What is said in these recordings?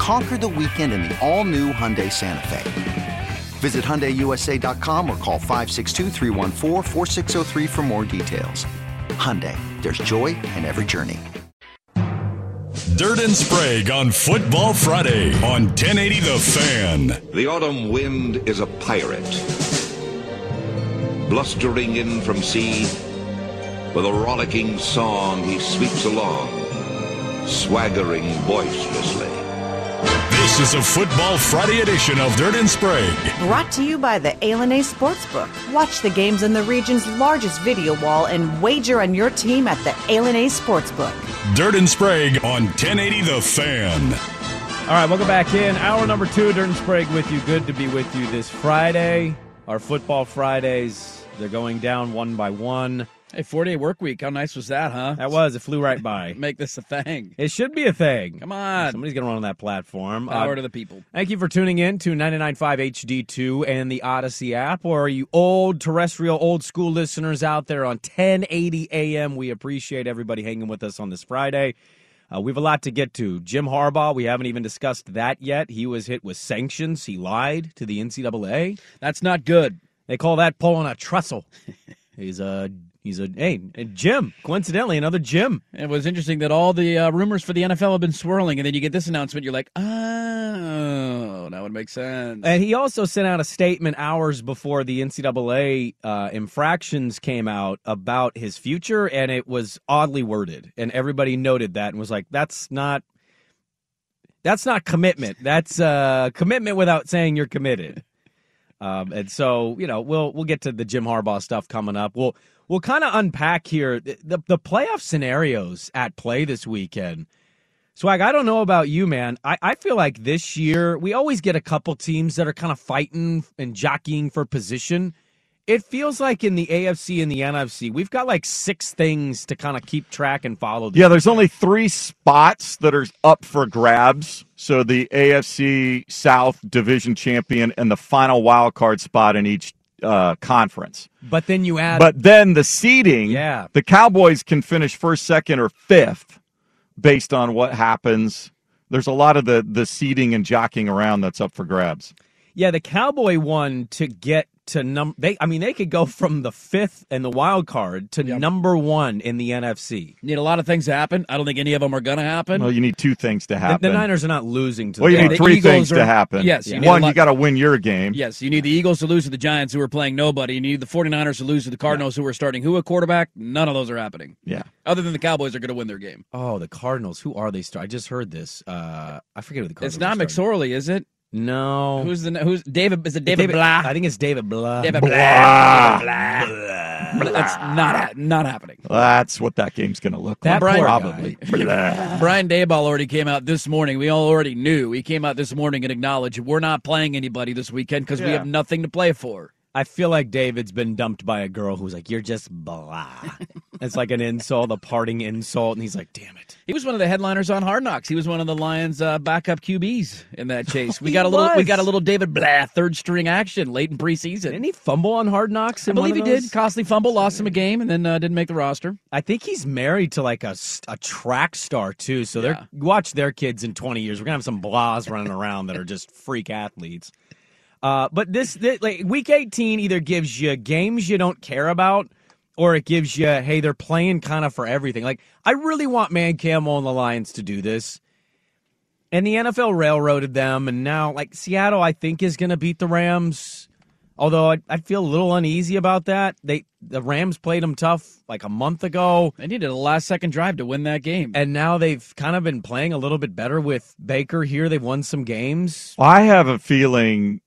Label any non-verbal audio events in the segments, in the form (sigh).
Conquer the weekend in the all new Hyundai Santa Fe. Visit HyundaiUSA.com or call 562 for more details. Hyundai, there's joy in every journey. Dirt and Sprague on Football Friday on 1080 The Fan. The autumn wind is a pirate, blustering in from sea. With a rollicking song, he sweeps along, swaggering boisterously. This is a Football Friday edition of Dirt and Sprague. Brought to you by the A Sportsbook. Watch the games in the region's largest video wall and wager on your team at the A Sportsbook. Dirt and Sprague on 1080 The Fan. All right, welcome back in. Hour number two, Dirt and Sprague with you. Good to be with you this Friday. Our Football Fridays, they're going down one by one. Hey, four day work week. How nice was that, huh? That was. It flew right by. (laughs) Make this a thing. It should be a thing. Come on. Somebody's going to run on that platform. Power uh, to the people. Thank you for tuning in to 99.5 HD2 and the Audacy app. Or you old terrestrial, old school listeners out there on 1080 AM, we appreciate everybody hanging with us on this Friday. Uh, we have a lot to get to. Jim Harbaugh, we haven't even discussed that yet. He was hit with sanctions. He lied to the NCAA. That's not good. They call that pulling a Tressel. (laughs) He's a He's a hey Jim. Coincidentally, another Jim. It was interesting that all the uh, rumors for the NFL have been swirling, and then you get this announcement. You're like, oh, that would make sense. And he also sent out a statement hours before the NCAA uh, infractions came out about his future, and it was oddly worded, and everybody noted that and was like, "That's not." That's not commitment. That's uh, commitment without saying you're committed. (laughs) Um, and so, you know, we'll we'll get to the Jim Harbaugh stuff coming up. We'll we'll kind of unpack here the, the, the playoff scenarios at play this weekend. Swag, I don't know about you, man. I, I feel like this year we always get a couple teams that are kind of fighting and jockeying for position. It feels like in the AFC and the NFC, we've got like six things to kind of keep track and follow. Yeah, there's only three spots that are up for grabs. So the AFC South division champion and the final wild card spot in each uh, conference. But then you add. But then the seeding. Yeah. The Cowboys can finish first, second, or fifth based on what happens. There's a lot of the the seeding and jockeying around that's up for grabs. Yeah, the Cowboy one to get to number. They, I mean, they could go from the fifth and the wild card to yep. number one in the NFC. Need a lot of things to happen. I don't think any of them are going to happen. Well, you need two things to happen. The, the Niners are not losing to. Well, you need three Eagles things are, to happen. Yes, you one, you got to win your game. Yes, you need the Eagles to lose to the Giants, who are playing nobody. You need the 49ers to lose to the Cardinals, yeah. who are starting who a quarterback. None of those are happening. Yeah. Other than the Cowboys are going to win their game. Oh, the Cardinals. Who are they? Start. I just heard this. Uh, I forget who the Cardinals. It's not McSorley, is it? No. Who's the who's David? Is it David, David Blah? I think it's David Blah. David Blah. Blah. Blah. Blah. Blah. That's not not happening. That's what that game's going to look that like. Probably. (laughs) Brian Daboll already came out this morning. We all already knew. He came out this morning and acknowledged we're not playing anybody this weekend because yeah. we have nothing to play for. I feel like David's been dumped by a girl who's like, "You're just blah." (laughs) it's like an insult, a parting insult, and he's like, "Damn it." He was one of the headliners on Hard Knocks. He was one of the Lions' uh, backup QBs in that (laughs) chase. We got a little, was. we got a little David Blah third string action late in preseason. Didn't he fumble on Hard Knocks? I believe he did. Costly fumble, lost him a game, and then uh, didn't make the roster. I think he's married to like a, a track star too. So yeah. they're watch their kids in twenty years. We're gonna have some blahs running around that are just freak athletes. Uh, but this, this like, week 18 either gives you games you don't care about or it gives you, hey, they're playing kind of for everything. Like, I really want Dan Campbell and the Lions to do this. And the NFL railroaded them, and now, like, Seattle, I think, is going to beat the Rams. Although I'd, I'd feel a little uneasy about that. They the Rams played them tough like a month ago, They needed a last second drive to win that game. and now they've kind of been playing a little bit better with Baker here. They've won some games. I have a feeling,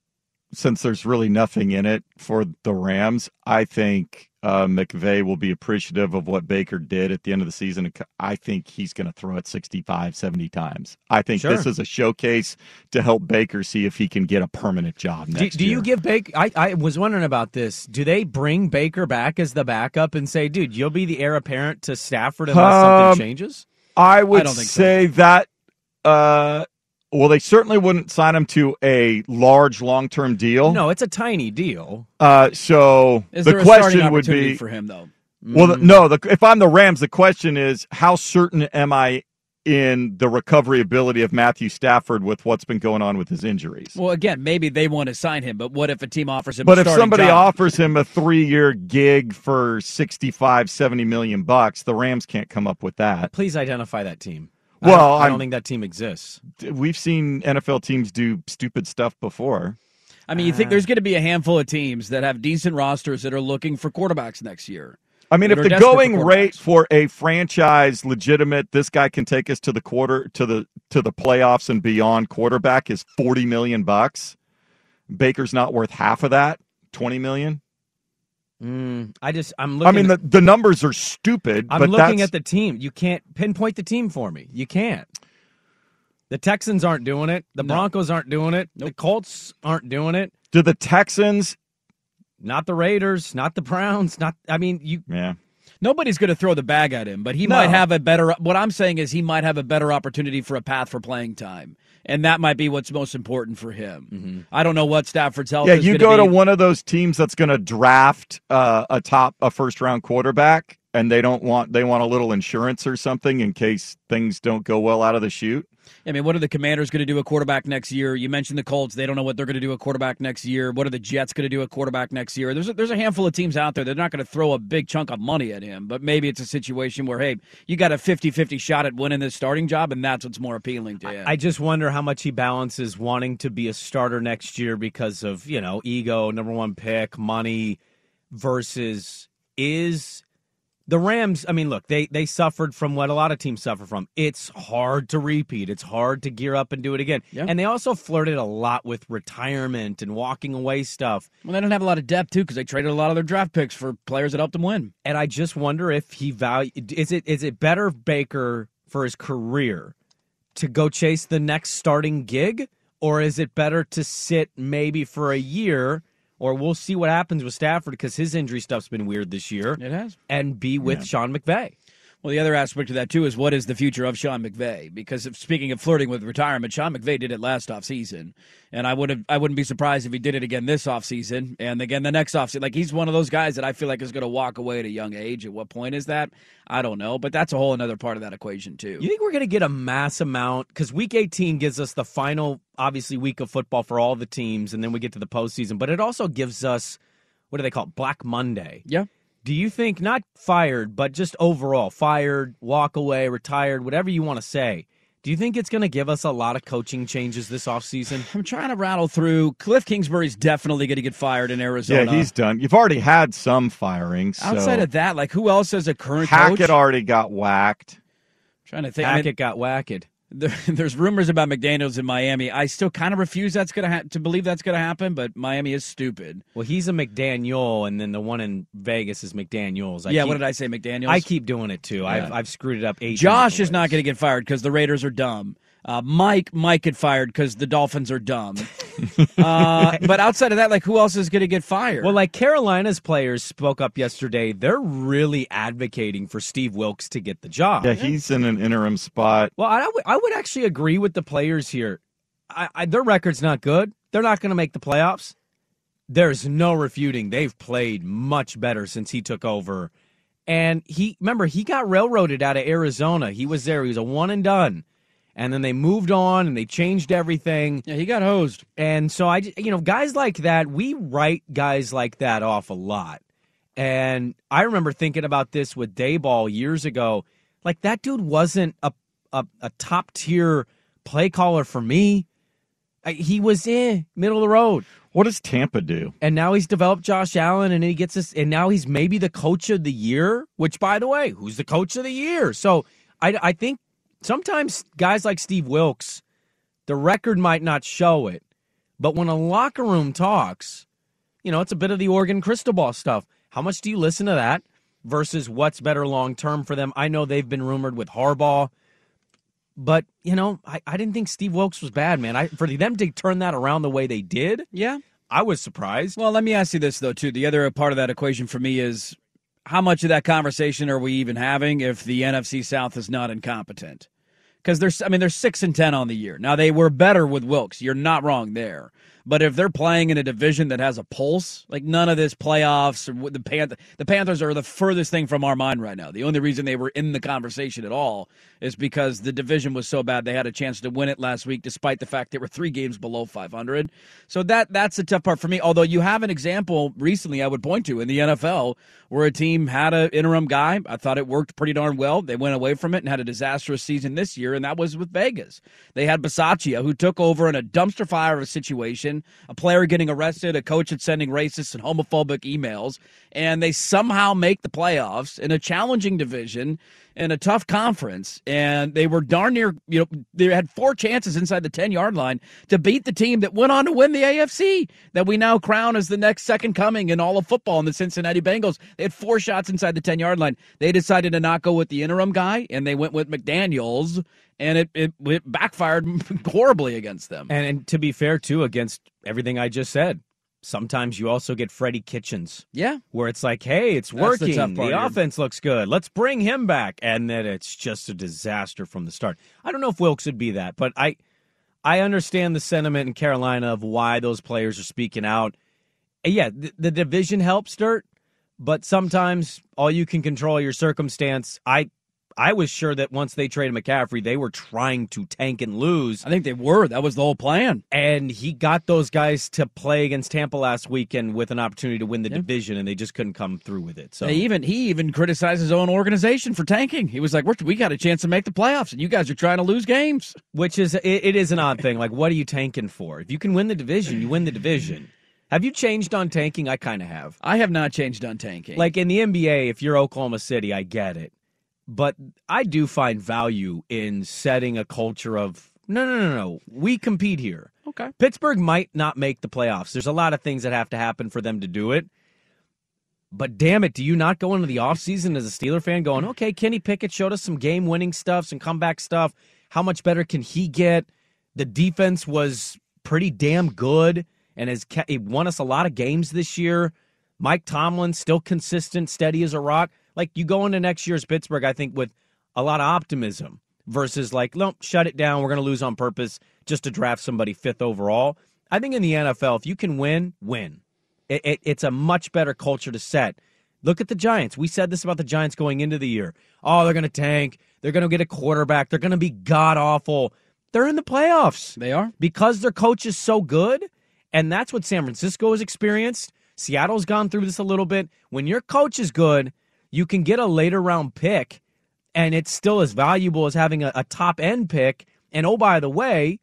since there's really nothing in it for the Rams, I think uh, McVay will be appreciative of what Baker did at the end of the season. I think he's going to throw it 65, 70 times. I think Sure. this is a showcase to help Baker see if he can get a permanent job Do, next do year. you give Baker? I, I was wondering about this. Do they bring Baker back as the backup and say, "Dude, you'll be the heir apparent to Stafford unless Um, something changes"? I would don't think so. say that. Uh, well, they certainly wouldn't sign him to a large long-term deal. No, it's a tiny deal. Uh, so Is the there a question would be for him though? Well, the, no. The, if I'm the Rams, the question is how certain am I in the recovery ability of Matthew Stafford with what's been going on with his injuries? Well, again, maybe they want to sign him, but what if a team offers him? but a if somebody job? offers him a three-year gig for 65, 70 million bucks, the Rams can't come up with that. Please identify that team. I Well, don't, I don't think that team exists. We've seen NFL teams do stupid stuff before. I mean, you think there's ah. going to be a handful of teams that have decent rosters that are looking for quarterbacks next year? I mean, if the desperate for going rate for a franchise legitimate, this guy can take us to the quarter to the to the playoffs and beyond. Quarterback is forty million bucks. Baker's not worth half of that. Twenty million. Mm, I just I'm looking. I mean, the, the numbers are stupid. I'm but looking that's- at the team. You can't pinpoint the team for me. You can't. The Texans aren't doing it. The No. Broncos aren't doing it. The Colts aren't doing it. Do the Texans? Not the Raiders. Not the Browns. Not. I mean, you. Yeah. Nobody's going to throw the bag at him, but he No. might have a better. What I'm saying is he might have a better opportunity for a path for playing time, and that might be what's most important for him. I don't know what Stafford's health. Yeah, is you go to one of those teams that's going to draft uh, a top a first round quarterback, and they don't want they want a little insurance or something in case things don't go well out of the chute. I mean, what are the Commanders going to do a quarterback next year? You mentioned the Colts; they don't know what they're going to do a quarterback next year. What are the Jets going to do a quarterback next year? There's a, there's a handful of teams out there. They're not going to throw a big chunk of money at him, but maybe it's a situation where hey, you got a 50-50 shot at winning this starting job, and that's what's more appealing to him. I just wonder how much he balances wanting to be a starter next year because of you know ego, number one pick, money, versus is the Rams. I mean, look, they they suffered from what a lot of teams suffer from. It's hard to repeat. It's hard to gear up and do it again. Yeah. And they also flirted a lot with retirement and walking away stuff. well, they don't have a lot of depth too because they traded a lot of their draft picks for players that helped them win. And I just wonder if he value is it is it better Baker for his career to go chase the next starting gig, or is it better to sit maybe for a year, or we'll see what happens with Stafford because his injury stuff's been weird this year, It has. and be with Sean McVay. Well, the other aspect of that too is what is the future of Sean McVay? Because if, speaking of flirting with retirement, Sean McVay did it last offseason. and I would have I wouldn't be surprised if he did it again this offseason and again the next offseason. Like he's one of those guys that I feel like is going to walk away at a young age. At what point is that? I don't know, but that's a whole another part of that equation too. You think we're going to get a mass amount? Because week 18 gives us the final, obviously, week of football for all the teams, and then we get to the postseason. But it also gives us, what do they call it? Black Monday. Yeah. Do you think, not fired, but just overall, fired, walk away, retired, whatever you want to say, do you think it's going to give us a lot of coaching changes this offseason? (sighs) I'm trying to rattle through. Cliff Kingsbury's definitely going to get fired in Arizona. Yeah, he's done. You've already had some firings. So. outside of that. Like who else has a current Hackett coach? already got whacked. trying to think. I mean, Hackett got whacked. There, (laughs) there's rumors about McDaniel's in Miami. I still kind of refuse that's going to ha- to believe that's going to happen, but Miami is stupid. Well, he's a McDaniel, and then the one in Vegas is McDaniels. I yeah, keep, what did I say, McDaniel's? I keep doing it too. I've, I've screwed it up eight. Josh is not going to get fired because the Raiders are dumb. Uh, Mike might get fired because the Dolphins are dumb. (laughs) uh, but outside of that, like who else is going to get fired? Well, like Carolina's players spoke up yesterday. They're really advocating for Steve Wilks to get the job. Yeah, he's in an interim spot. Well, I would would actually agree with the players here. I, I, their record's not good. They're not going to make the playoffs. There's no refuting. They've played much better since he took over. And he remember he got railroaded out of Arizona. He was there. He was a one and done. And then they moved on and they changed everything. yeah, he got hosed. And so I, you know, guys like that, we write guys like that off a lot. And I remember thinking about this with Daboll years ago. Like that dude wasn't a a, a top tier play caller for me. I, he was in middle of the road. What does Tampa do? And now he's developed Josh Allen, and he gets this, and now he's maybe the coach of the year. Which, by the way, who's the coach of the year? So I, I think sometimes guys like Steve Wilks, the record might not show it, but when a locker room talks, you know, it's a bit of the Oregon crystal ball stuff. How much do you listen to that versus what's better long term for them? I know they've been rumored with Harbaugh. But you know, I, I didn't think Steve Wilks was bad, man. I for them to turn that around the way they did, Yeah. I was surprised. Well, let me ask you this though too. The other part of that equation for me is how much of that conversation are we even having if the NFC South is not incompetent? Because there's, I mean, they're six and ten on the year. Now they were better with Wilks. You're not wrong there. But if they're playing in a division that has a pulse, like none of this playoffs the Panth- the Panthers are the furthest thing from our mind right now. The only reason they were in the conversation at all is because the division was so bad they had a chance to win it last week, despite the fact they were three games below 500. So that that's the tough part for me. Although you have an example recently, I would point to in the NFL where a team had an interim guy. I thought it worked pretty darn well. They went away from it and had a disastrous season this year, and that was with Vegas. They had Bisaccia, who took over in a dumpster fire of a situation a player getting arrested, a coach that's sending racist and homophobic emails, and they somehow make the playoffs in a challenging division in a tough conference. And they were darn near, you know, they had four chances inside the 10 yard line to beat the team that went on to win the AFC that we now crown as the next second coming in all of football in the Cincinnati Bengals. They had four shots inside the 10 yard line. They decided to not go with the interim guy and they went with McDaniels and it, it, it backfired (laughs) horribly against them. And, and to be fair, too, against everything I just said, sometimes you also get Freddie Kitchens. Yeah. Where it's like, hey, it's That's working. the The, offense looks good. Let's bring him back. And then it's just a disaster from the start. I don't know if Wilks would be that, but I I understand the sentiment in Carolina of why those players are speaking out. And yeah, the, the division helps Dirt, but sometimes all you can control your circumstance. I I was sure that once they traded McCaffrey, they were trying to tank and lose. I think they were. That was the whole plan. And he got those guys to play against Tampa last weekend with an opportunity to win the division, and they just couldn't come through with it. So He even he even criticized his own organization for tanking. He was like, "We're- "We got a chance to make the playoffs, and you guys are trying to lose games." which is it, it is an odd thing. Like, what are you tanking for? If you can win the division, you win the division. Have you changed on tanking? I kind of have. I have not changed on tanking. Like in the NBA, if you're Oklahoma City, I get it. But I do find value in setting a culture of no, no, no, no. We compete here. okay, Pittsburgh might not make the playoffs. There's a lot of things that have to happen for them to do it. But damn it, do you not go into the offseason as a Steeler fan going, okay, Kenny Pickett showed us some game winning stuff, some comeback stuff. How much better can he get? The defense was pretty damn good and has he won us a lot of games this year. Mike Tomlin still consistent, steady as a rock. Like you go into next year's Pittsburgh, I think with a lot of optimism versus like, no, shut it down. We're going to lose on purpose just to draft somebody fifth overall. I think in the NFL, if you can win, win. It, it, it's a much better culture to set. Look at the Giants. We said this about the Giants going into the year. Oh, they're going to tank. They're going to get a quarterback. They're going to be god awful. They're in the playoffs they are. because their coach is so good. And that's what San Francisco has experienced. Seattle's gone through this a little bit. When your coach is good, you can get a later round pick, and it's still as valuable as having a, a top end pick. And oh, by the way,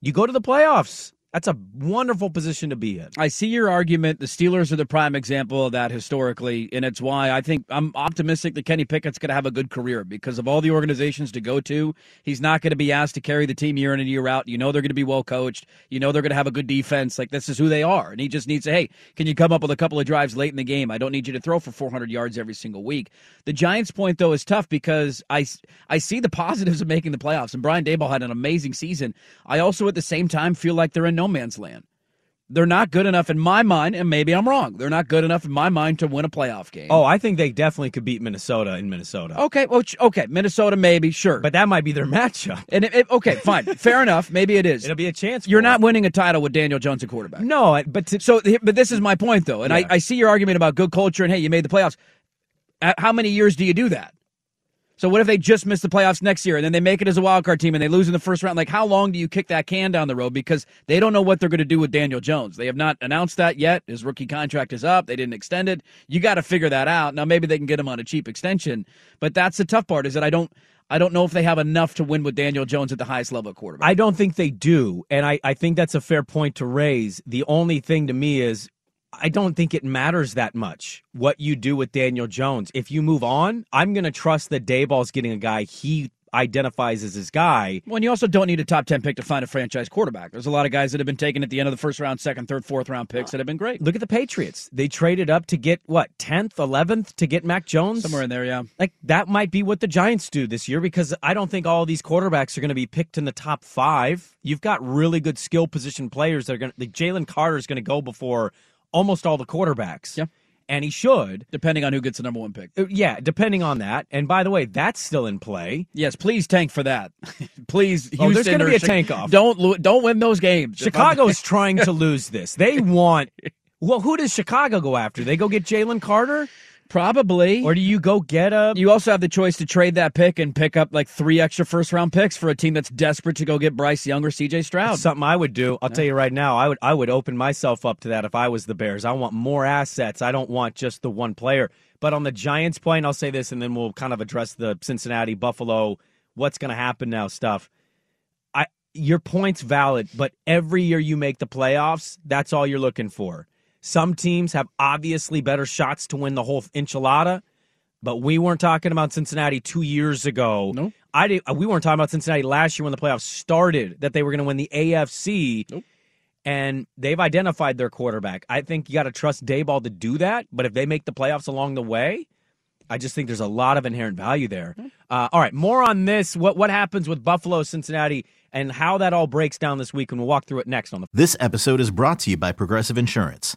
you go to the playoffs. That's a wonderful position to be in. I see your argument. The Steelers are the prime example of that historically, and it's why I think I'm optimistic that Kenny Pickett's going to have a good career because of all the organizations to go to. He's not going to be asked to carry the team year in and year out. You know they're going to be well coached. You know they're going to have a good defense. Like this is who they are, and he just needs to. Hey, can you come up with a couple of drives late in the game? I don't need you to throw for 400 yards every single week. The Giants' point though is tough because I I see the (laughs) positives of making the playoffs, and Brian Daboll had an amazing season. I also at the same time feel like they're in no man's land. They're not good enough in my mind, and maybe I'm wrong. They're not good enough in my mind to win a playoff game. Oh, I think they definitely could beat Minnesota in Minnesota. okay. Well, okay. Minnesota, maybe, sure. But that might be their (laughs) matchup. and it, it- okay, fine, fair enough. Maybe it is. It'll be a chance. You're not them. winning a title with Daniel Jones at quarterback. No, I- but to, So, but this is my point, though, and Yeah. I, I see your argument about good culture and hey, you made the playoffs. How many years do you do that? So what if they just miss the playoffs next year and then they make it as a wild card team and they lose in the first round? Like how long do you kick that can down the road because they don't know what they're going to do with Daniel Jones. They have not announced that yet. His rookie contract is up. They didn't extend it. You got to figure that out. Now maybe they can get him on a cheap extension, but that's the tough part is that I don't I don't know if they have enough to win with Daniel Jones at the highest level of quarterback. I don't think they do. And I, I think that's a fair point to raise. The only thing to me is I don't think it matters that much what you do with Daniel Jones. If you move on, I'm going to trust that Daboll's getting a guy he identifies as his guy. Well, and you also don't need a top 10 pick to find a franchise quarterback. There's a lot of guys that have been taken at the end of the first round, second, third, fourth round picks that have been great. Look at the Patriots. They traded up to get, what, 10th, 11th to get Mac Jones? Somewhere in there, yeah. Like, that might be what the Giants do this year because I don't think all these quarterbacks are going to be picked in the top five. You've got really good skill position players that are going to, like, Jalen Carter is going to go before almost all the quarterbacks. Yeah. And he should. Depending on who gets the number one pick. Uh, Yeah, depending on that. And by the way, that's still in play. Yes, please tank for that. (laughs) please, Houston. Oh, there's gonna or be a Chi- tank off. Don't lo- don't win those games. If I'm- Chicago's (laughs) trying to lose this. They want. Well, who does Chicago go after? They go get Jalen Carter? Probably. Or do you go get a. you also have the choice to trade that pick and pick up like three extra first round picks for a team that's desperate to go get Bryce Young or CJ Stroud. Something I would do. I'll tell you right now. I would I would open myself up to that if I was the Bears. I want more assets. I don't want just the one player. But on the Giants point, I'll say this, and then we'll kind of address the Cincinnati Buffalo. What's going to happen now? Stuff. I your point's valid, but every year you make the playoffs, that's all you're looking for. Some teams have obviously better shots to win the whole enchilada, but we weren't talking about Cincinnati two years ago. No. I did, we weren't talking about Cincinnati last year when the playoffs started that they were going to win the AFC. Nope. And they've identified their quarterback. I think you got to trust Daboll to do that. But if they make the playoffs along the way, I just think there's a lot of inherent value there. Uh, all right, more on this. What what happens with Buffalo, Cincinnati, and how that all breaks down this week, and we'll walk through it next on the. This episode is brought to you by Progressive Insurance.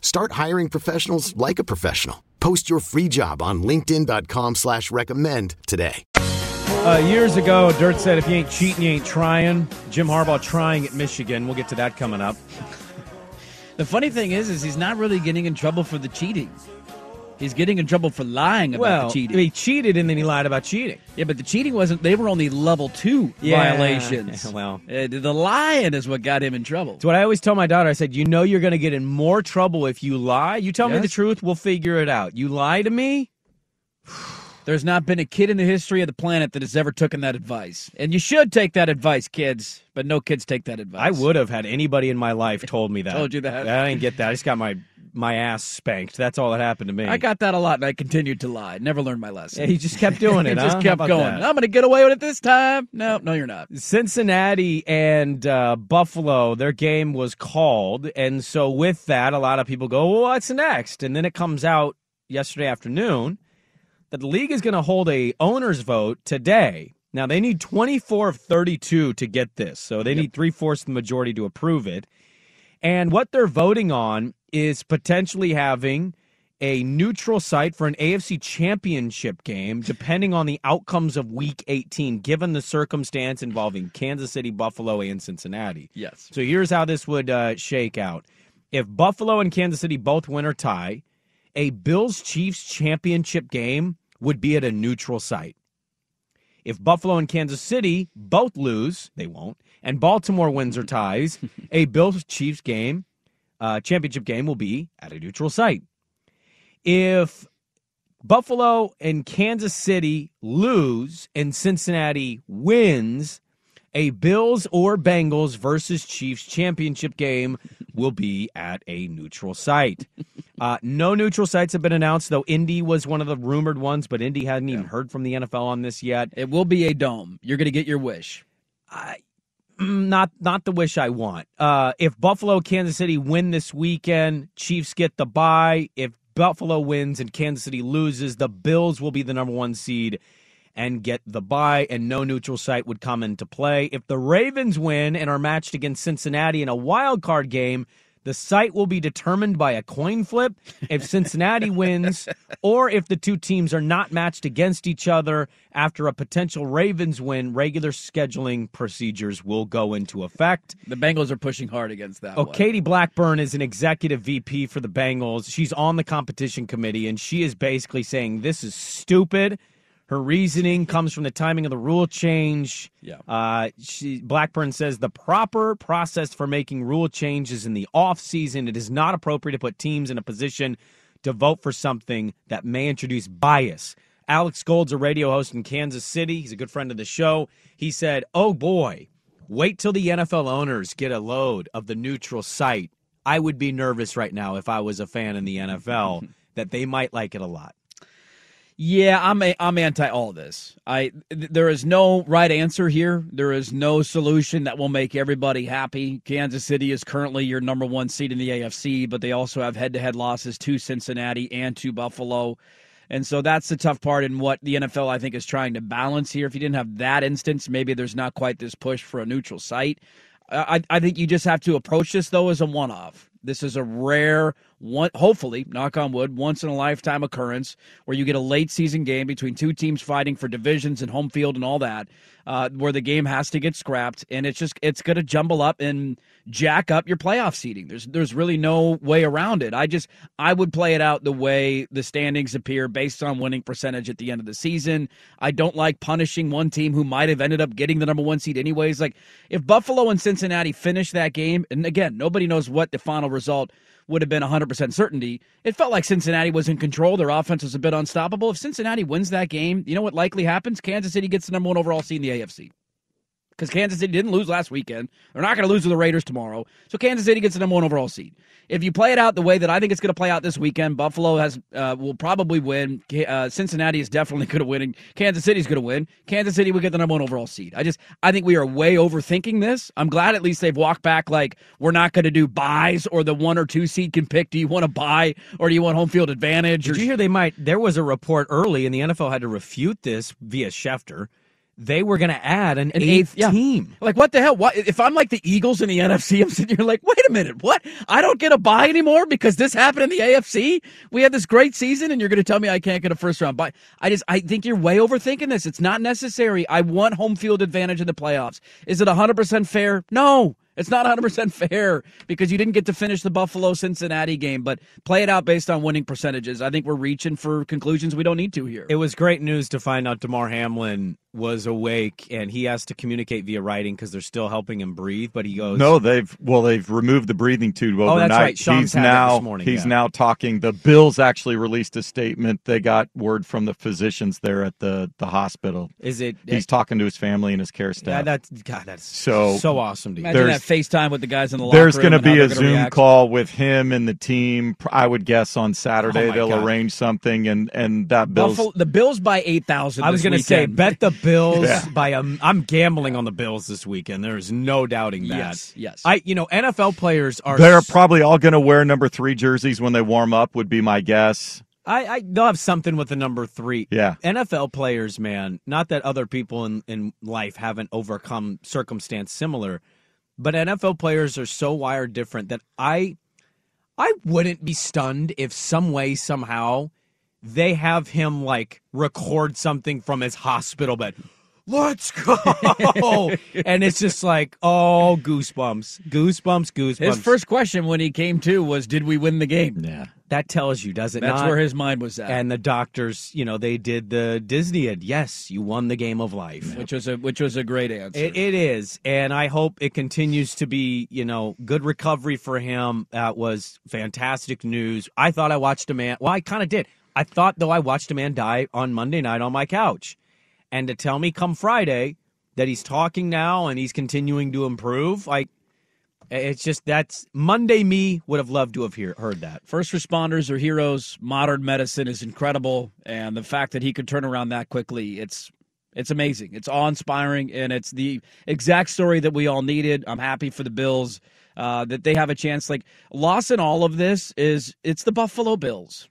Start hiring professionals like a professional. Post your free job on linkedin.com slash recommend today. Uh, years ago, Dirt said, "If you ain't cheating, you ain't trying." Jim Harbaugh trying at Michigan. We'll get to that coming up. (laughs) The funny thing is, is he's not really getting in trouble for the cheating. He's getting in trouble for lying about well, the cheating. he cheated and then he lied about cheating. yeah, but the cheating wasn't. They were only level two Yeah. violations. Yeah, (laughs) well. Uh, the lying is what got him in trouble. It's what I always tell my daughter. I said, "You know, you're going to get in more trouble if you lie. You tell me the truth, we'll figure it out. You lie to me, (sighs) There's not been a kid in the history of the planet that has ever taken that advice, and you should take that advice, kids. But no kids take that advice. I would have had anybody in my life told me that. Told you that. I didn't get that. I just got my my ass spanked. That's all that happened to me. I got that a lot, and I continued to lie. Never learned my lesson. Yeah, he just kept doing (laughs) He it. just huh? kept going. that? I'm going to get away with it this time. No, no, you're not. Cincinnati and uh, Buffalo, their game was called. And so, with that, a lot of people go, well, what's next? And then it comes out yesterday afternoon that the league is going to hold a owner's vote today. Now, they need 24 of 32 to get this. So, they need three fourths of the majority to approve it. And what they're voting on is potentially having a neutral site for an AFC championship game, depending on the outcomes of week 18, given the circumstance involving Kansas City, Buffalo, and Cincinnati. Yes. So here's how this would uh, shake out. If Buffalo and Kansas City both win or tie, a Bills Chiefs championship game would be at a neutral site. If Buffalo and Kansas City both lose, they won't, and Baltimore wins or (laughs) ties, a Bills Chiefs game, uh, championship game will be at a neutral site. If Buffalo and Kansas City lose and Cincinnati wins, a Bills or Bengals versus Chiefs championship game will be at a neutral site. (laughs) Uh, no neutral sites have been announced, though Indy was one of the rumored ones, but Indy hadn't even heard from the NFL on this yet. It will be a dome. You're going to get your wish. I, not not the wish I want. Uh, if Buffalo, Kansas City win this weekend, Chiefs get the bye. If Buffalo wins and Kansas City loses, the Bills will be the number one seed and get the bye, and no neutral site would come into play. If the Ravens win and are matched against Cincinnati in a wild card game, the site will be determined by a coin flip if Cincinnati (laughs) wins, or if the two teams are not matched against each other after a potential Ravens win. Regular scheduling procedures will go into effect. The Bengals are pushing hard against that. Oh, one. Katie Blackburn is an executive VP for the Bengals. She's on the competition committee, and she is basically saying this is stupid. Her reasoning comes from the timing of the rule change. Yeah. Uh, she, Blackburn says the proper process for making rule changes in the off season. It is not appropriate to put teams in a position to vote for something that may introduce bias. Alex Gold's a radio host in Kansas City. He's a good friend of the show. He said, "Oh boy, wait till the NFL owners get a load of the neutral site. I would be nervous right now if I was a fan in the NFL (laughs) that they might like it a lot." Yeah, I'm a, I'm anti all this. I th- there is no right answer here. There is no solution that will make everybody happy. Kansas City is currently your number one seed in the AFC, but they also have head to head losses to Cincinnati and to Buffalo. And so that's the tough part in what the NFL I think is trying to balance here. If you didn't have that instance, maybe there's not quite this push for a neutral site. I, I think you just have to approach this though as a one off. This is a rare one, hopefully, knock on wood, once in a lifetime occurrence where you get a late season game between two teams fighting for divisions and home field and all that, uh, where the game has to get scrapped, and it's just it's going to jumble up and jack up your playoff seeding. There's there's really no way around it. I just I would play it out the way the standings appear based on winning percentage at the end of the season. I don't like punishing one team who might have ended up getting the number one seed anyways. Like if Buffalo and Cincinnati finish that game, and again nobody knows what the final result would have been 100% certainty. It felt like Cincinnati was in control. Their offense was a bit unstoppable. If Cincinnati wins that game, you know what likely happens? Kansas City gets the number one overall seed in the AFC because Kansas City didn't lose last weekend. They're not going to lose to the Raiders tomorrow. So Kansas City gets the number one overall seed. If you play it out the way that I think it's going to play out this weekend, Buffalo has uh, will probably win. Uh, Cincinnati is definitely (laughs) going to win, and Kansas City's going to win. Kansas City will get the number one overall seed. I just I think we are way overthinking this. I'm glad at least they've walked back. Like we're not going to do buys or the one or two seed can pick. Do you want to buy or do you want home field advantage? Did or, you hear they might? There was a report early, and the NFL had to refute this via Schefter. They were going to add an, An eighth, eighth, yeah. team. Like what the hell? What if I'm like the Eagles in the NFC? I'm sitting here like, wait a minute, what? I don't get a buy anymore because this happened in the AFC. We had this great season, and you're going to tell me I can't get a first round buy? I just I think you're way overthinking this. It's not necessary. I want home field advantage in the playoffs. Is it 100 percent fair? No. It's not 100% fair because you didn't get to finish the Buffalo Cincinnati game, but play it out based on winning percentages. I think we're reaching for conclusions we don't need to here. It was great news to find out Damar Hamlin was awake and he has to communicate via writing because they're still helping him breathe. But he goes, No, they've well, they've removed the breathing tube Oh, overnight. that's right. Sean's he's now this morning, he's yeah. now talking. The Bills actually released a statement. They got word from the physicians there at the the hospital. "Is it?" He's talking to his family and his care yeah, staff. that's God. That's So- so awesome to hear. Imagine that there's- FaceTime with the guys in the locker There's going to be a Zoom react. call with him and the team. I would guess on Saturday Oh they'll God. arrange something, and and that Bills. Buffalo, the Bills by eight thousand. I was going to say, bet the Bills Yeah. by a. I'm gambling on the Bills this weekend. There's no doubting that. Yes, yes. I, you know, NFL players are. They're s- probably all going to wear number three jerseys when they warm up. Would be my guess. I, I they'll have something with the number three. Yeah. NFL players, man. Not that other people in in life haven't overcome circumstance similar. But NFL players are so wired different that I I wouldn't be stunned if some way somehow they have him like record something from his hospital bed. Let's go. (laughs) and it's just like, oh, goosebumps. Goosebumps, goosebumps. His first question when he came to was, "Did we win the game?" Yeah. that tells you, does it That's not? where his mind was at. and the doctors, you know, they did the Disney ad. Yes, you won the game of life. which was a which was a great answer. It, it is, and I hope it continues to be, you know, good recovery for him. That was fantastic news. I thought I watched a man. Well, I kind of did. I thought though I watched a man die on Monday night on my couch, and to tell me come Friday that he's talking now and he's continuing to improve, like it's just that's Monday. Me would have loved to have hear, heard that. First responders are heroes. Modern medicine is incredible, and the fact that he could turn around that quickly, it's it's amazing. It's awe inspiring, and it's the exact story that we all needed. I'm happy for the Bills uh, that they have a chance. Like loss in all of this is it's the Buffalo Bills.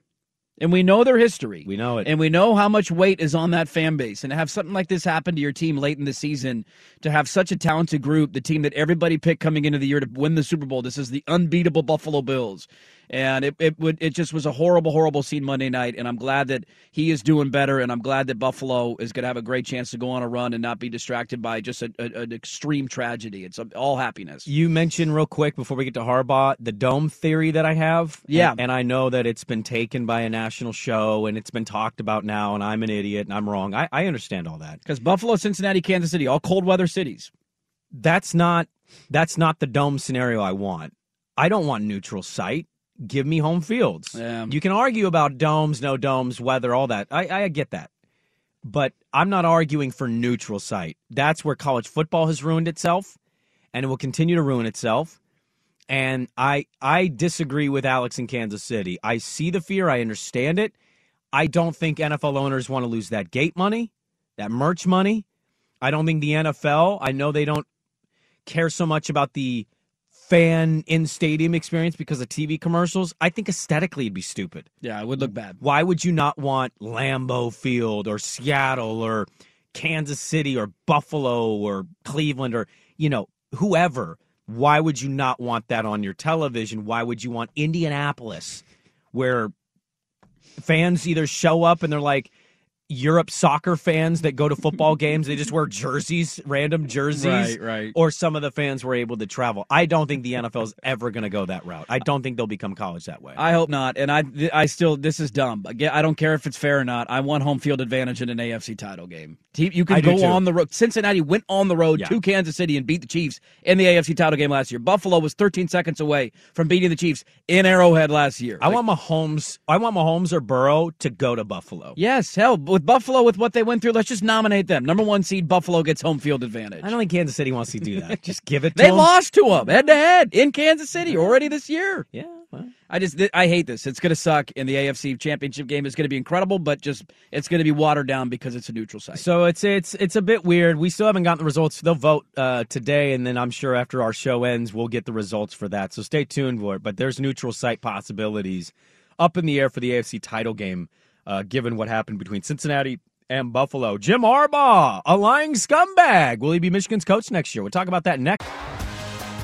And we know their history. We know it. And we know how much weight is on that fan base. And to have something like this happen to your team late in the season, to have such a talented group, the team that everybody picked coming into the year to win the Super Bowl, this is the unbeatable Buffalo Bills. And it, it would it just was a horrible, horrible scene Monday night. And I'm glad that he is doing better. And I'm glad that Buffalo is going to have a great chance to go on a run and not be distracted by just a, a, an extreme tragedy. It's um, all happiness. You mentioned real quick before we get to Harbaugh the dome theory that I have. Yeah. And, and I know that it's been taken by a national show and it's been talked about now, and I'm an idiot and I'm wrong. I, I understand all that. Because Buffalo, Cincinnati, Kansas City, all cold weather cities. That's not that's not the dome scenario I want. I don't want neutral site. Give me home fields. Yeah. You can argue about domes, no domes, weather, all that. I, I get that. But I'm not arguing for neutral site. That's where college football has ruined itself and it will continue to ruin itself. And I I disagree with Alex in Kansas City. I see the fear, I understand it. I don't think NFL owners want to lose that gate money, that merch money. I don't think the NFL, I know they don't care so much about the fan in stadium experience because of TV commercials. I think aesthetically it'd be stupid. Yeah, it would look bad. Why would you not want Lambeau Field or Seattle or Kansas City or Buffalo or Cleveland or, you know, whoever? Why would you not want that on your television? Why would you want Indianapolis where fans either show up and they're like, Europe soccer fans that go to football (laughs) games, they just wear jerseys, random jerseys. Right, right. Or some of the fans were able to travel. I don't think the NFL is ever going to go that route. I don't think they'll become college that way. I hope not. And I, I still, this is dumb. I don't care if it's fair or not. I want home field advantage in an AFC title game. You can go on the road. Cincinnati went on the road Yeah. to Kansas City and beat the Chiefs in the AFC title game last year. Buffalo was 13 seconds away from beating the Chiefs in Arrowhead last year. I want Mahomes. I want Mahomes or Burrow to go to Buffalo. Yes, hell, with Buffalo, with what they went through, let's just nominate them. Number one seed, Buffalo gets home field advantage. I don't think Kansas City wants to do that. (laughs) Just give it to them. They them. lost to them head to head in Kansas City already this year. Yeah. I just th- I hate this. It's going to suck in the AFC Championship game. It's going to be incredible, but just it's going to be watered down because it's a neutral site. So it's it's it's a bit weird. We still haven't gotten the results. They'll vote uh, today, and then I'm sure after our show ends, we'll get the results for that. So stay tuned for it. But there's neutral site possibilities up in the air for the AFC title game, uh, given what happened between Cincinnati and Buffalo. Jim Harbaugh, a lying scumbag. Will he be Michigan's coach next year? We'll talk about that next.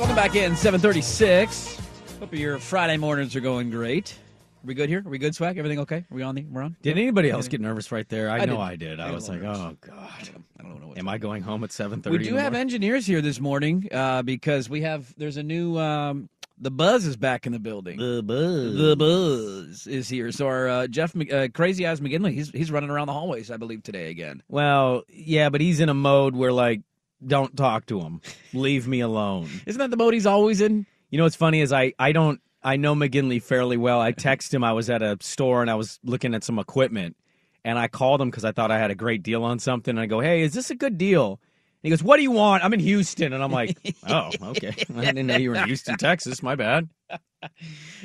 Welcome back in 736. Hope your Friday mornings are going great. Are we good here? Are we good, Swag? Everything okay? Are we on the? We're on. Did anybody else get nervous right there? I, I know did. I did. I, I was like, little oh god, I don't know. What am I going home at seven thirty? We do have engineers here this morning uh, because we have. There's a new. Um, the buzz is back in the building. The buzz. The buzz is here. So our uh, Jeff uh, Crazy Eyes McGinley, he's he's running around the hallways, I believe, today again. Well, yeah, but he's in a mode where like, don't talk to him, leave me alone. (laughs) Isn't that the mode he's always in? You know what's funny is I I don't I know McGinley fairly well. I text him. I was at a store and I was looking at some equipment, and I called him because I thought I had a great deal on something. And I go, "Hey, is this a good deal?" He goes, "What do you want?" I'm in Houston, and I'm like, (laughs) "Oh, okay. (laughs) I didn't know you were in Houston, Texas. My bad." (laughs)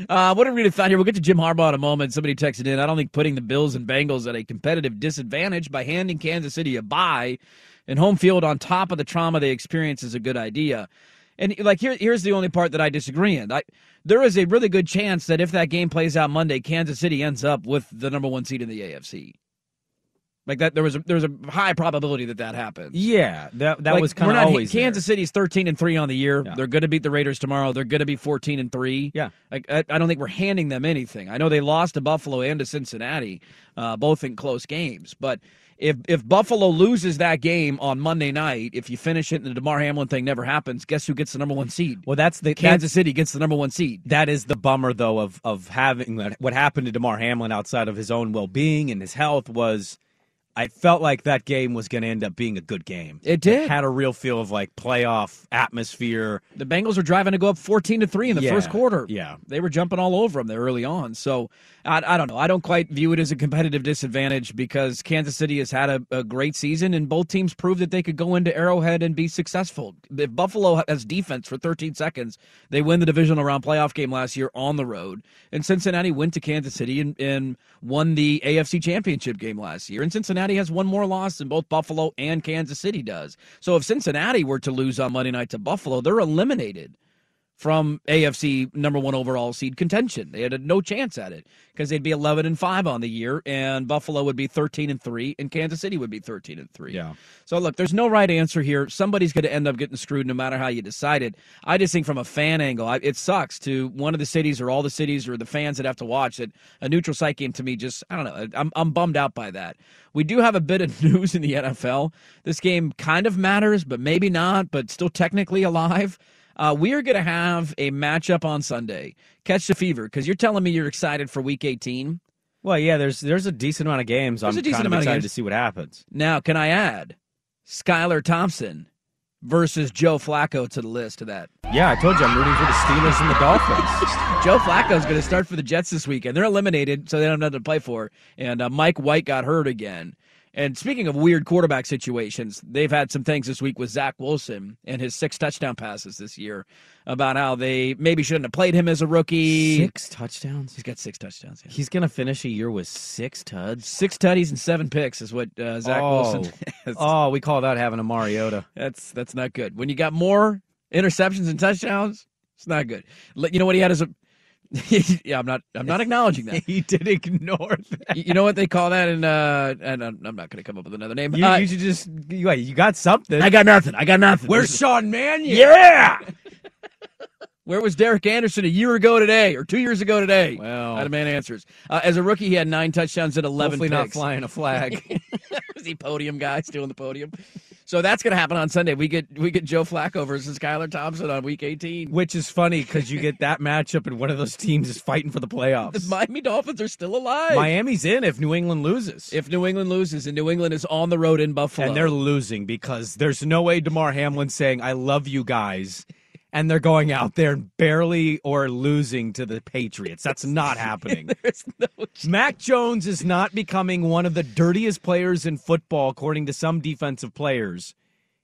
Uh, what did we find here? We'll get to Jim Harbaugh in a moment. Somebody texted in. I don't think putting the Bills and Bengals at a competitive disadvantage by handing Kansas City a bye and home field on top of the trauma they experience is a good idea. And like here, here's the only part that I disagree in. I, there is a really good chance that if that game plays out Monday, Kansas City ends up with the number one seed in the AFC. Like that, there was a, there was a high probability that that happened. Yeah, that that Like, was kind of always Kansas City's thirteen and three on the year. Yeah. They're going to beat the Raiders tomorrow. They're going to be fourteen and three. Yeah. like I, I don't think we're handing them anything. I know they lost to Buffalo and to Cincinnati, uh, both in close games. But if if Buffalo loses that game on Monday night, if you finish it and the Damar Hamlin thing never happens, guess who gets the number one seed? Well, that's the Kansas City gets the number one seed. That is the bummer, though, of of having. What happened to Damar Hamlin outside of his own well being and his health was. I felt like that game was going to end up being a good game. It did. had a real feel of like playoff atmosphere. The Bengals were driving to go up 14 to 3 in the Yeah, first quarter. yeah. They were jumping all over them there early on. So I, I don't know. I don't quite view it as a competitive disadvantage because Kansas City has had a, a great season and both teams proved that they could go into Arrowhead and be successful. If Buffalo has defense for 13 seconds, they win the divisional round playoff game last year on the road. And Cincinnati went to Kansas City and, and won the AFC championship game last year. And Cincinnati has one more loss than both Buffalo and Kansas City does. So if Cincinnati were to lose on Monday night to Buffalo, they're eliminated from AFC number one overall seed contention. They had no chance at it because they'd be 11 and 5 on the year, and Buffalo would be 13 and 3, and Kansas City would be 13 and 3. Yeah. So, look, there's no right answer here. Somebody's going to end up getting screwed no matter how you decide it. I just think from a fan angle, I, it sucks to one of the cities or all the cities or the fans that have to watch it. A neutral site game to me just, I don't know, I'm, I'm bummed out by that. We do have a bit of (laughs) news in the NFL. This game kind of matters, but maybe not, but still technically alive. Uh, we are going to have a matchup on Sunday. Catch the fever because you're telling me you're excited for Week 18. Well, yeah, there's there's a decent amount of games. There's I'm a decent kind of amount of excited games. to see what happens. Now, can I add Skylar Thompson versus Joe Flacco to the list of that? Yeah, I told you I'm rooting for the Steelers and the Dolphins. (laughs) Joe Flacco's going to start for the Jets this weekend. They're eliminated, so they don't have nothing to play for. And uh, Mike White got hurt again. And speaking of weird quarterback situations, they've had some things this week with Zach Wilson and his six touchdown passes this year about how they maybe shouldn't have played him as a rookie. Six touchdowns. He's got six touchdowns. Yeah. He's gonna finish a year with six tuds. Six tutties and seven picks is what uh, Zach oh. Wilson. (laughs) has. oh, we call that having a Mariota. That's that's not good. When you got more interceptions and touchdowns, it's not good. You know what he had as a (laughs) yeah, I'm not. I'm not acknowledging that. (laughs) he did ignore that. You know what they call that in? Uh, and I'm I'm not going to come up with another name. You, Uh, you should just you, you got something. I got nothing. I got nothing. Where's Sean Mannion? Yeah. (laughs) Where was Derek Anderson a year ago today or two years ago today? Well, I man answers. Uh, as a rookie, he had nine touchdowns and 11 hopefully not flying a flag. was he podium guy still in the podium? So that's going to happen on Sunday. We get we get Joe Flacco versus Skylar Thompson on Week 18. Which is funny because you get that matchup and one of those teams is fighting for the playoffs. The. (laughs) Miami Dolphins are still alive. Miami's in if New England loses. If New England loses, and New England is on the road in Buffalo, and they're losing because there's no way Damar Hamlin's saying, I love you guys. And they're going out there and barely or losing to the Patriots. That's not (laughs) happening. No Mac Jones is not becoming one of the dirtiest players in football, according to some defensive players.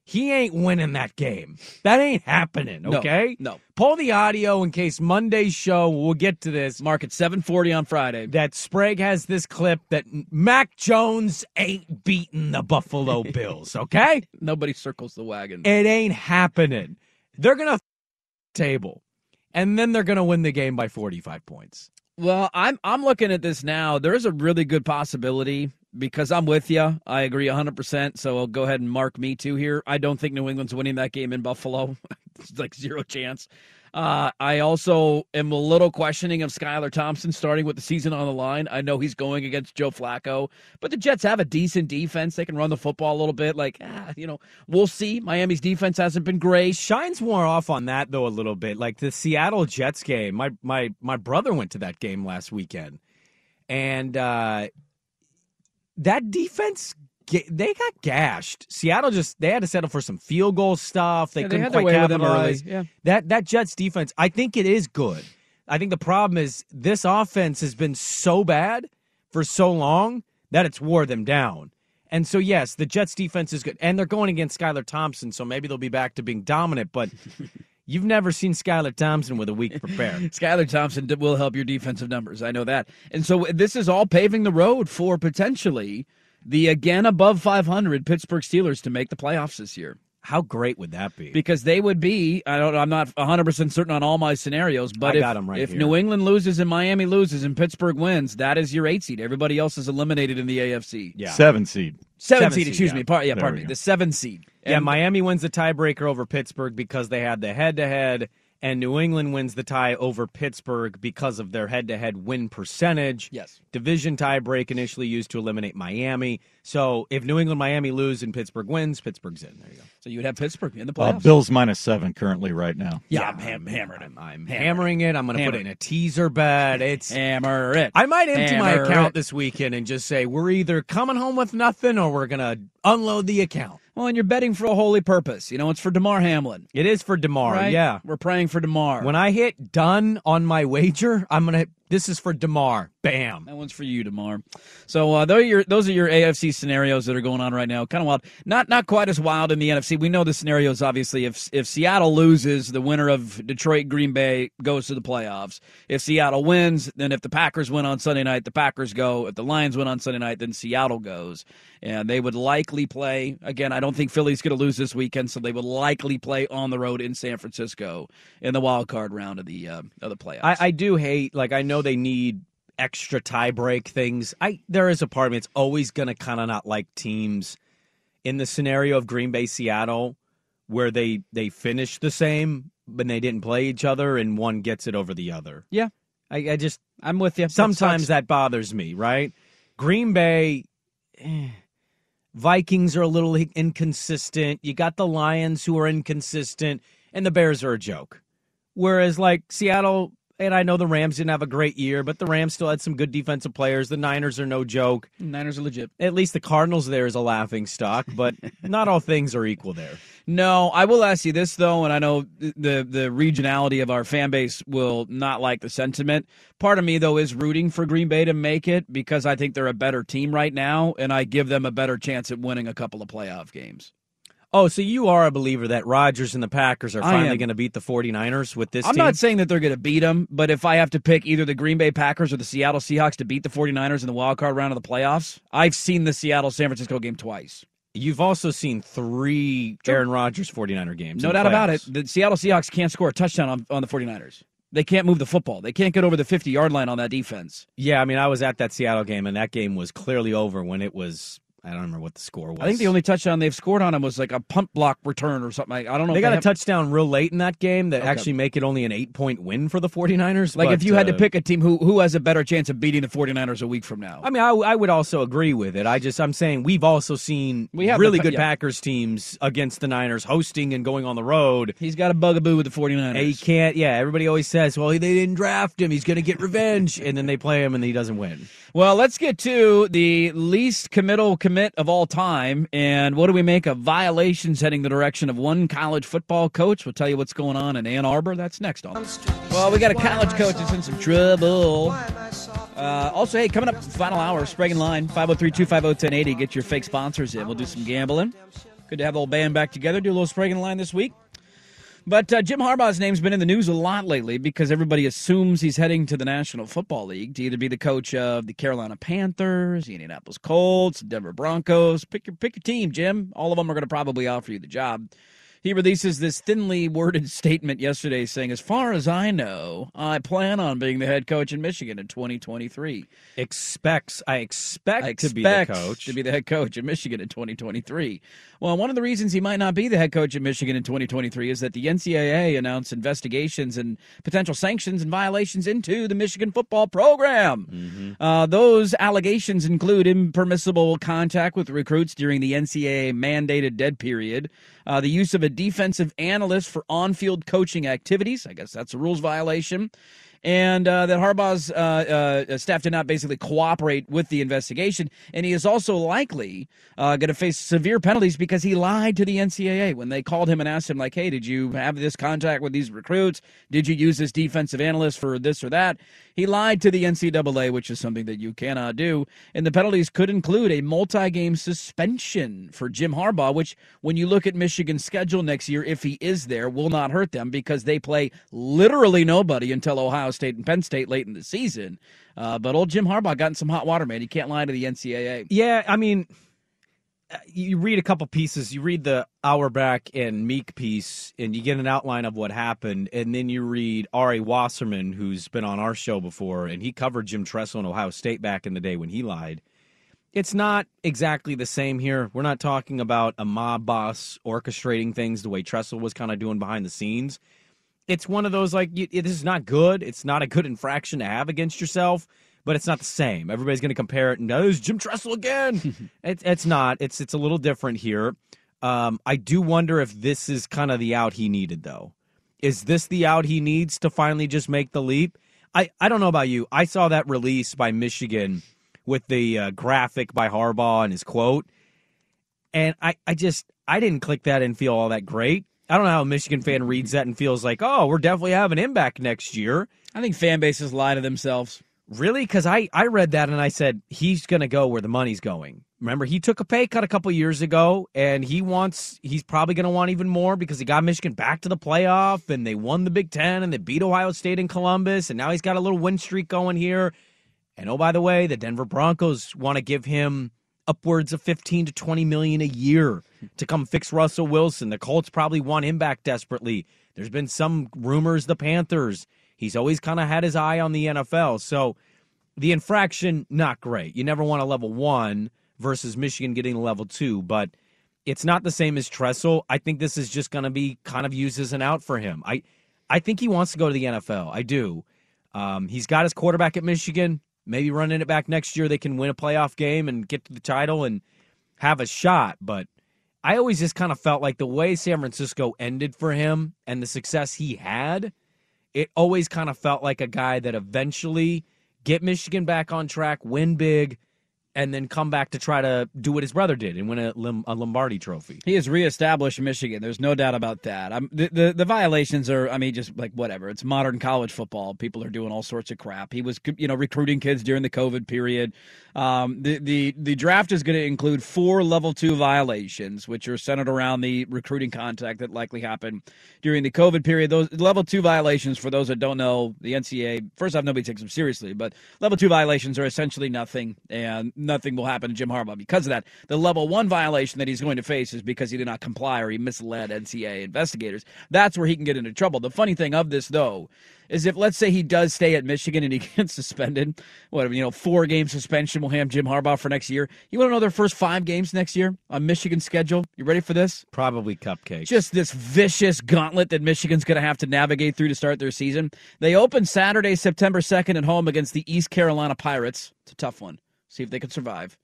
He ain't winning that game. That ain't happening, No, okay? no. Pull the audio in case Monday's show, we'll get to this, mark at 7:40 on Friday. that Sprague has this clip that Mac Jones ain't beating the Buffalo (laughs) Bills, okay? Nobody circles the wagon. It ain't happening. They're going to table, and then they're going to win the game by 45 points. Well, I'm I'm looking at this now. There's a really good possibility because I'm with you. I agree 100%. So I'll go ahead and mark me too here. I don't think New England's winning that game in Buffalo. (laughs) it's like zero chance. Uh, I also am a little questioning of Skylar Thompson starting with the season on the line. I know he's going against Joe Flacco, but the Jets have a decent defense. They can run the football a little bit. Like, ah, you know, we'll see. Miami's defense hasn't been great. Shines more off on that though a little bit. Like the Seattle Jets game. My my my brother went to that game last weekend, and uh, that defense they got gashed. Seattle just they had to settle for some field goal stuff. They Yeah, couldn't their quite way them early. capitalize. Yeah. That that Jets defense, I think it is good. I think the problem is this offense has been so bad for so long that it's wore them down. And so yes, the Jets defense is good, and they're going against Skylar Thompson, so maybe they'll be back to being dominant. But (laughs) you've never seen Skylar Thompson with a week prepared. (laughs) Skylar Thompson will help your defensive numbers. I know that. And so this is all paving the road for potentially the again above 500 Pittsburgh Steelers to make the playoffs this year. How great would that be? Because they would be, I don't I'm not 100% certain on all my scenarios, but I if, got 'em right if. New England loses and Miami loses and Pittsburgh wins, that is your 8 seed. Everybody else is eliminated in the AFC. Yeah. Seven seed. 7 Seven seed, seed, excuse yeah. me. Par- yeah, There pardon me. go. The 7 seed. Yeah, Miami wins the tiebreaker over Pittsburgh because they had the head to head, and New England wins the tie over Pittsburgh because of their head to head win percentage. Yes. Division tiebreak initially used to eliminate Miami. So if New England, Miami lose and Pittsburgh wins, Pittsburgh's in. There you go. So you would have Pittsburgh in the Uh, playoffs. Bills minus seven currently right now. yeah, I'm ham- hammering it. I'm, I'm hammering it. I'm going to put it in a teaser bet. It's. Hammer it. I might empty my account it. this weekend and just say we're either coming home with nothing or we're going to unload the account. Well, and you're betting for a holy purpose. You know, it's for Damar Hamlin. It is for Damar. right? Yeah. We're praying for Damar. When I hit done on my wager, I'm gonna. This is for Damar. Bam. That one's for you, Damar. So uh, those are your those are your AFC scenarios that are going on right now. Kind of wild. Not not quite as wild in the NFC. We know the scenarios. Obviously, if if Seattle loses, the winner of Detroit Green Bay goes to the playoffs. If Seattle wins, then if the Packers win on Sunday night, the Packers go. If the Lions win on Sunday night, then Seattle goes. And they would likely play again. I don't think Philly's going to lose this weekend, so they would likely play on the road in San Francisco in the wild card round of the uh, of the playoffs. I, I do hate. Like I know they need extra tiebreak things. I there is a part of me. It's always gonna kind of not like teams in the scenario of Green Bay Seattle where they they finish the same but they didn't play each other and one gets it over the other. yeah, I, I just I'm with you. Sometimes that bothers me, right? Green Bay, eh, Vikings are a little inconsistent. You got the Lions who are inconsistent, and the Bears are a joke. Whereas, like Seattle, and I know the Rams didn't have a great year, but the Rams still had some good defensive players. The Niners are no joke. Niners are legit. At least the Cardinals there is a laughing stock, but (laughs) not all things are equal there. No, I will ask you this though, and I know the the regionality of our fan base will not like the sentiment. Part of me though is rooting for Green Bay to make it because I think they're a better team right now, and I give them a better chance at winning a couple of playoff games. Oh, so you are a believer that Rodgers and the Packers are finally going to beat the 49ers with this I'm team? not saying that they're going to beat them, but if I have to pick either the Green Bay Packers or the Seattle Seahawks to beat the 49ers in the wild card round of the playoffs, I've seen the Seattle San Francisco game twice. You've also seen three Aaron Rodgers 49er games. No doubt about it. The Seattle Seahawks can't score a touchdown on, on the 49ers. They can't move the football. They can't get over the 50 yard line on that defense. Yeah, I mean, I was at that Seattle game, and that game was clearly over when it was. I don't remember what the score was. I think the only touchdown they've scored on him was like a punt block return or something. I I don't know. they if got a have- touchdown real late in that game that Okay. actually make it only an eight point win for the 49ers. Like but, if you had to uh, pick a team who who has a better chance of beating the 49ers a week from now. I mean, I, I would also agree with it. I just, I'm saying we've also seen We have really the- good yeah. Packers teams against the Niners hosting and going on the road. He's got a bugaboo with the 49ers. And he can't, yeah, everybody always says, well, they didn't draft him. He's going to get revenge. and then they play him and he doesn't win. Well, let's get to the least committal commit of all time. And what do we make of violations heading the direction of one college football coach? We'll tell you what's going on in Ann Arbor. That's next on. Well, we got a college coach that's in some trouble. Uh, also, hey, coming up, final hour, Sprague Line, 503 250 1080. Get your fake sponsors in. We'll do some gambling. Good to have the whole band back together. Do a little Sprague Line this week. But uh, Jim Harbaugh's name's been in the news a lot lately because everybody assumes he's heading to the National Football League to either be the coach of the Carolina Panthers, the Indianapolis Colts, Denver Broncos. Pick your pick your team, Jim. All of them are going to probably offer you the job. He releases this thinly worded statement yesterday saying, As far as I know, I plan on being the head coach in Michigan in 2023. Expects, I expect, I to be the coach. to be the head coach in Michigan in 2023. Well, one of the reasons he might not be the head coach in Michigan in 2023 is that the NCAA announced investigations and potential sanctions and violations into the Michigan football program. Mm-hmm. Uh, those allegations include impermissible contact with recruits during the NCAA mandated dead period, uh, the use of a defensive analyst for on field coaching activities. I guess that's a rules violation. And uh, that Harbaugh's uh, uh, staff did not basically cooperate with the investigation. And he is also likely uh, going to face severe penalties because he lied to the NCAA when they called him and asked him, like, hey, did you have this contact with these recruits? Did you use this defensive analyst for this or that? He lied to the NCAA, which is something that you cannot do. And the penalties could include a multi game suspension for Jim Harbaugh, which, when you look at Michigan's schedule next year, if he is there, will not hurt them because they play literally nobody until Ohio State and Penn State late in the season. Uh, but old Jim Harbaugh got in some hot water, man. You can't lie to the NCAA. Yeah, I mean, uh, you read a couple pieces. You read the Auerbach and Meek piece, and you get an outline of what happened. And then you read Ari Wasserman, who's been on our show before, and he covered Jim Tressel in Ohio State back in the day when he lied. It's not exactly the same here. We're not talking about a mob boss orchestrating things the way Tressel was kind of doing behind the scenes. It's one of those like you, this is not good. It's not a good infraction to have against yourself, but it's not the same. Everybody's going to compare it and oh, it's Jim Tressel again. (laughs) it, it's not. It's it's a little different here. Um, I do wonder if this is kind of the out he needed, though. Is this the out he needs to finally just make the leap? I, I don't know about you. I saw that release by Michigan with the uh, graphic by Harbaugh and his quote, and I, I just I didn't click that and feel all that great. I don't know how a Michigan fan reads that and feels like, oh, we're definitely having him back next year. I think fan bases lie to themselves. Really? Because I, I read that and I said, he's going to go where the money's going. Remember, he took a pay cut a couple years ago, and he wants, he's probably going to want even more because he got Michigan back to the playoff, and they won the Big Ten, and they beat Ohio State in Columbus, and now he's got a little win streak going here. And oh, by the way, the Denver Broncos want to give him upwards of 15 to 20 million a year to come fix Russell Wilson. The Colts probably want him back desperately. There's been some rumors the Panthers. He's always kind of had his eye on the NFL. So the infraction, not great. You never want a level one versus Michigan getting a level two, but it's not the same as Tressel. I think this is just going to be kind of used as an out for him. I, I think he wants to go to the NFL. I do. Um, he's got his quarterback at Michigan. Maybe running it back next year, they can win a playoff game and get to the title and have a shot. But I always just kind of felt like the way San Francisco ended for him and the success he had, it always kind of felt like a guy that eventually get Michigan back on track, win big, and then come back to try to do what his brother did and win a, a Lombardi trophy. He has reestablished Michigan. There's no doubt about that. The, the, the violations are, I mean, just like whatever. It's modern college football. People are doing all sorts of crap. He was, you know, recruiting kids during the COVID period. Um, the the the draft is going to include four level two violations, which are centered around the recruiting contact that likely happened during the COVID period. Those level two violations, for those that don't know, the NCAA first off, nobody takes them seriously, but level two violations are essentially nothing, and nothing will happen to Jim Harbaugh because of that. The level one violation that he's going to face is because he did not comply or he misled NCAA investigators. That's where he can get into trouble. The funny thing of this, though, is if let's say he does stay at Michigan and he (laughs) gets suspended, whatever, you know, four game suspension will have Jim Harbaugh for next year. You want to know their first five games next year on Michigan's schedule? You ready for this? Probably cupcakes. Just this vicious gauntlet that Michigan's going to have to navigate through to start their season. They open Saturday, September 2nd at home against the East Carolina Pirates. It's a tough one. See if they can survive.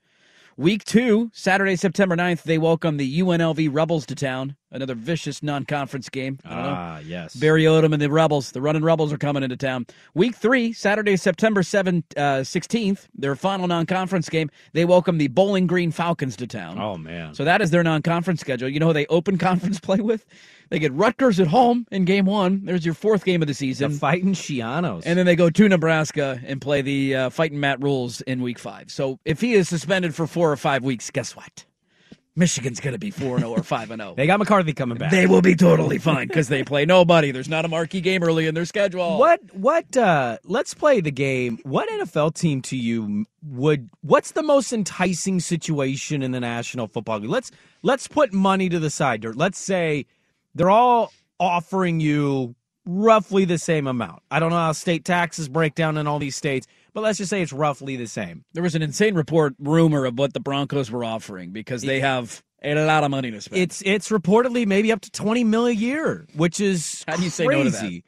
Week two, Saturday, September 9th, they welcome the UNLV Rebels to town. Another vicious non conference game. Ah, yes. Barry Odom and the Rebels, the running Rebels, are coming into town. Week three, Saturday, September 7th, uh, 16th, their final non conference game. They welcome the Bowling Green Falcons to town. Oh, man. So that is their non conference schedule. You know who they open (laughs) conference play with? They get Rutgers at home in game one. There's your fourth game of the season. The fighting Schianos. And then they go to Nebraska and play the uh, fighting Matt Rhules in week five. So if he is suspended for four or five weeks, guess what? Michigan's going to be 4 0 or 5 0. They got McCarthy coming back. They will be totally fine because they play nobody. There's not a marquee game early in their schedule. What, what, uh, let's play the game. What NFL team to you would, what's the most enticing situation in the National Football League? Let's, let's put money to the side. Let's say they're all offering you roughly the same amount. I don't know how state taxes break down in all these states, but let's just say it's roughly the same. There was an insane report rumor of what the Broncos were offering because they have a lot of money to spend. It's it's reportedly maybe up to twenty mil a year, which is How do you say no to that?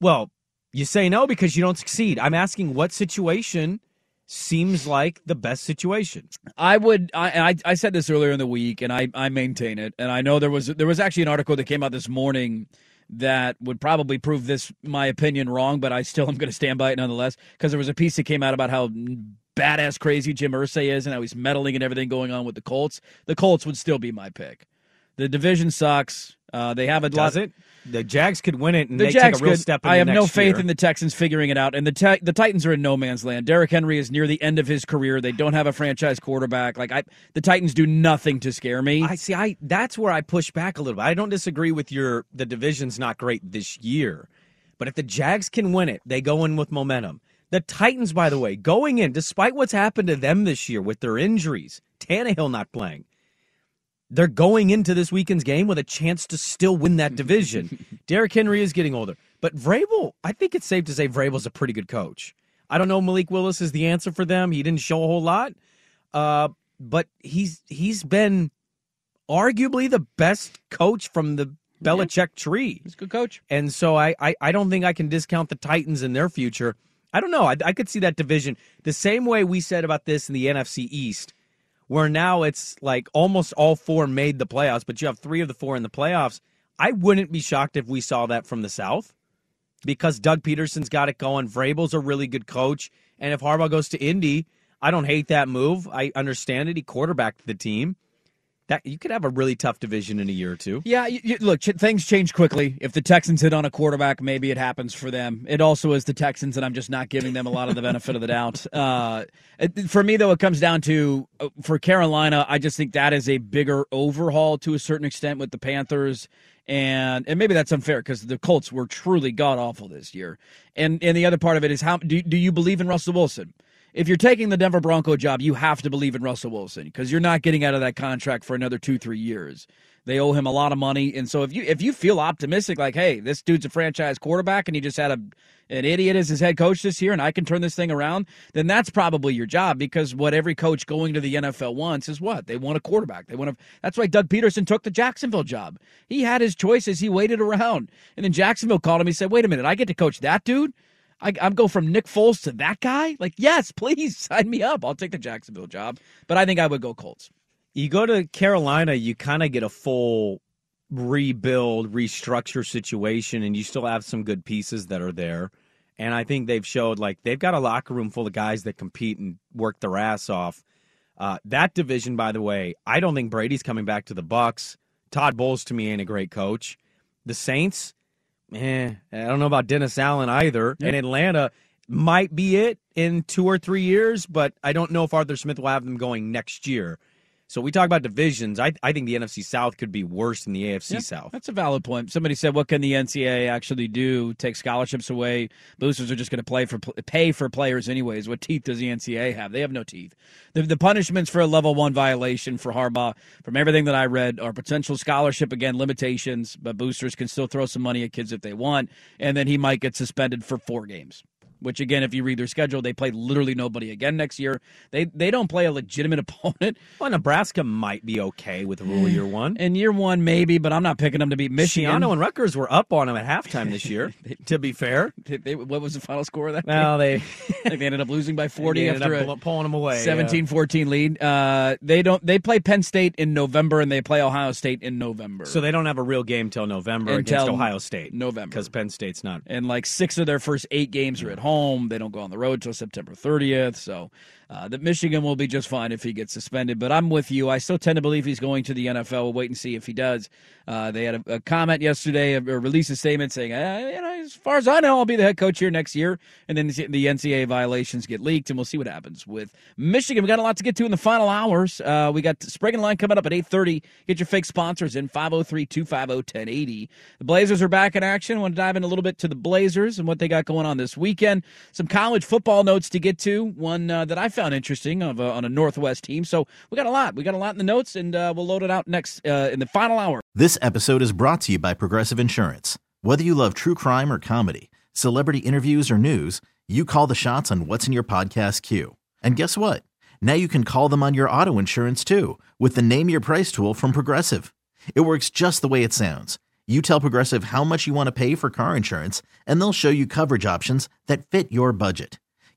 Well, you say no because you don't succeed. I'm asking what situation seems like the best situation. I would. I, I I said this earlier in the week, and I I maintain it. And I know there was there was actually an article that came out this morning that would probably prove this my opinion wrong, but I still am going to stand by it nonetheless because there was a piece that came out about how badass crazy Jim Irsay is and how he's meddling and everything going on with the Colts. The Colts would still be my pick. The division sucks. Uh, they have a Does lot. it? The Jags could win it and The they Jags take a real could. step. In I have no faith year. in the Texans figuring it out, and the te- the Titans are in no man's land. Derrick Henry is near the end of his career. They don't have a franchise quarterback. Like I, the Titans do nothing to scare me. I see. I that's where I push back a little bit. I don't disagree with your. The division's not great this year, but if the Jags can win it, they go in with momentum. The Titans, by the way, going in despite what's happened to them this year with their injuries, Tannehill not playing, they're going into this weekend's game with a chance to still win that (laughs) division. Derrick Henry is getting older, but Vrabel, I think it's safe to say Vrabel's a pretty good coach. I don't know Malik Willis is the answer for them. He didn't show a whole lot, uh, but he's he's been arguably the best coach from the Belichick tree. He's a good coach. And so I, I, I don't think I can discount the Titans in their future. I don't know. I, I could see that division the same way we said about this in the NFC East, where now it's like almost all four made the playoffs, but you have three of the four in the playoffs. I wouldn't be shocked if we saw that from the South because Doug Pederson's got it going. Vrabel's a really good coach. And if Harbaugh goes to Indy, I don't hate that move. I understand it. He quarterbacked the team. That you could have a really tough division in a year or two. Yeah, you, you, look, ch- things change quickly. If the Texans hit on a quarterback, maybe it happens for them. It also is the Texans, and I'm just not giving them a lot of the benefit of the doubt. (laughs) Uh, it, for me, though, it comes down to uh, for Carolina, I just think that is a bigger overhaul to a certain extent with the Panthers. And and maybe that's unfair because the Colts were truly god awful this year. And and the other part of it is how do do you believe in Russell Wilson? If you're taking the Denver Bronco job, you have to believe in Russell Wilson because you're not getting out of that contract for another two, three years. They owe him a lot of money, and so if you if you feel optimistic, like, hey, this dude's a franchise quarterback, and he just had a an idiot as his head coach this year, and I can turn this thing around, then that's probably your job because what every coach going to the NFL wants is what they want a quarterback. They want to. That's why Doug Pederson took the Jacksonville job. He had his choices. He waited around, and then Jacksonville called him. He said, "Wait a minute, I get to coach that dude." I, I'm go from Nick Foles to that guy. Like, yes, (laughs) please sign me up. I'll take the Jacksonville job, but I think I would go Colts. You go to Carolina, you kind of get a full rebuild, restructure situation, and you still have some good pieces that are there. And I think they've showed like they've got a locker room full of guys that compete and work their ass off. Uh, that division, by the way, I don't think Brady's coming back to the Bucs. Todd Bowles to me ain't a great coach. The Saints, eh, I don't know about Dennis Allen either. And Atlanta might be it in two or three years, but I don't know if Arthur Smith will have them going next year. So we talk about divisions. I, I think the NFC South could be worse than the AFC Yeah, South. That's a valid point. Somebody said, "What can the NCAA actually do? Take scholarships away? Boosters are just going to play for pay for players anyways. What teeth does the NCAA have? They have no teeth. The, the punishments for a level one violation for Harbaugh, from everything that I read, are potential scholarship again limitations, but boosters can still throw some money at kids if they want, and then he might get suspended for four games." Which again, if you read their schedule, they play literally nobody again next year. They they don't play a legitimate (laughs) opponent. Well, Nebraska might be okay with Rhule year one. and year one, maybe, but I'm not picking them to beat Michigan. Schiano and Rutgers were up on them at halftime this year. (laughs) to be fair, (laughs) They- they- what was the final score of that? well, game? they they ended up losing by 40 they ended after up a pulling them away. 17-14 lead. Uh, they don't. They play Penn State in November and they play Ohio State in November. So they don't have a real game till November Until against Ohio State. November. because Penn State's not. and like six of their first eight games are at home. They don't go on the road till September 30th. So uh, that Michigan will be just fine if he gets suspended. But I'm with you. I still tend to believe he's going to the NFL. We'll wait and see if he does. Uh, they had a, a comment yesterday, a, a release a statement saying, uh, you know, as far as I know, I'll be the head coach here next year. And then the NCAA violations get leaked, and we'll see what happens with Michigan. We got a lot to get to in the final hours. Uh, we got Sprague and Line coming up at 8:30. Get your fake sponsors in 503-250-1080. The Blazers are back in action. I want to dive in a little bit to the Blazers and what they got going on this weekend. Some college football notes to get to. One uh, that I found interesting of a, on a Northwest team. So we got a lot. We got a lot in the notes, and uh, we'll load it out next uh, in the final hour. This episode is brought to you by Progressive Insurance. Whether you love true crime or comedy, celebrity interviews or news, you call the shots on what's in your podcast queue. And guess what? Now you can call them on your auto insurance too with the Name Your Price tool from Progressive. It works just the way it sounds. You tell Progressive how much you want to pay for car insurance, and they'll show you coverage options that fit your budget.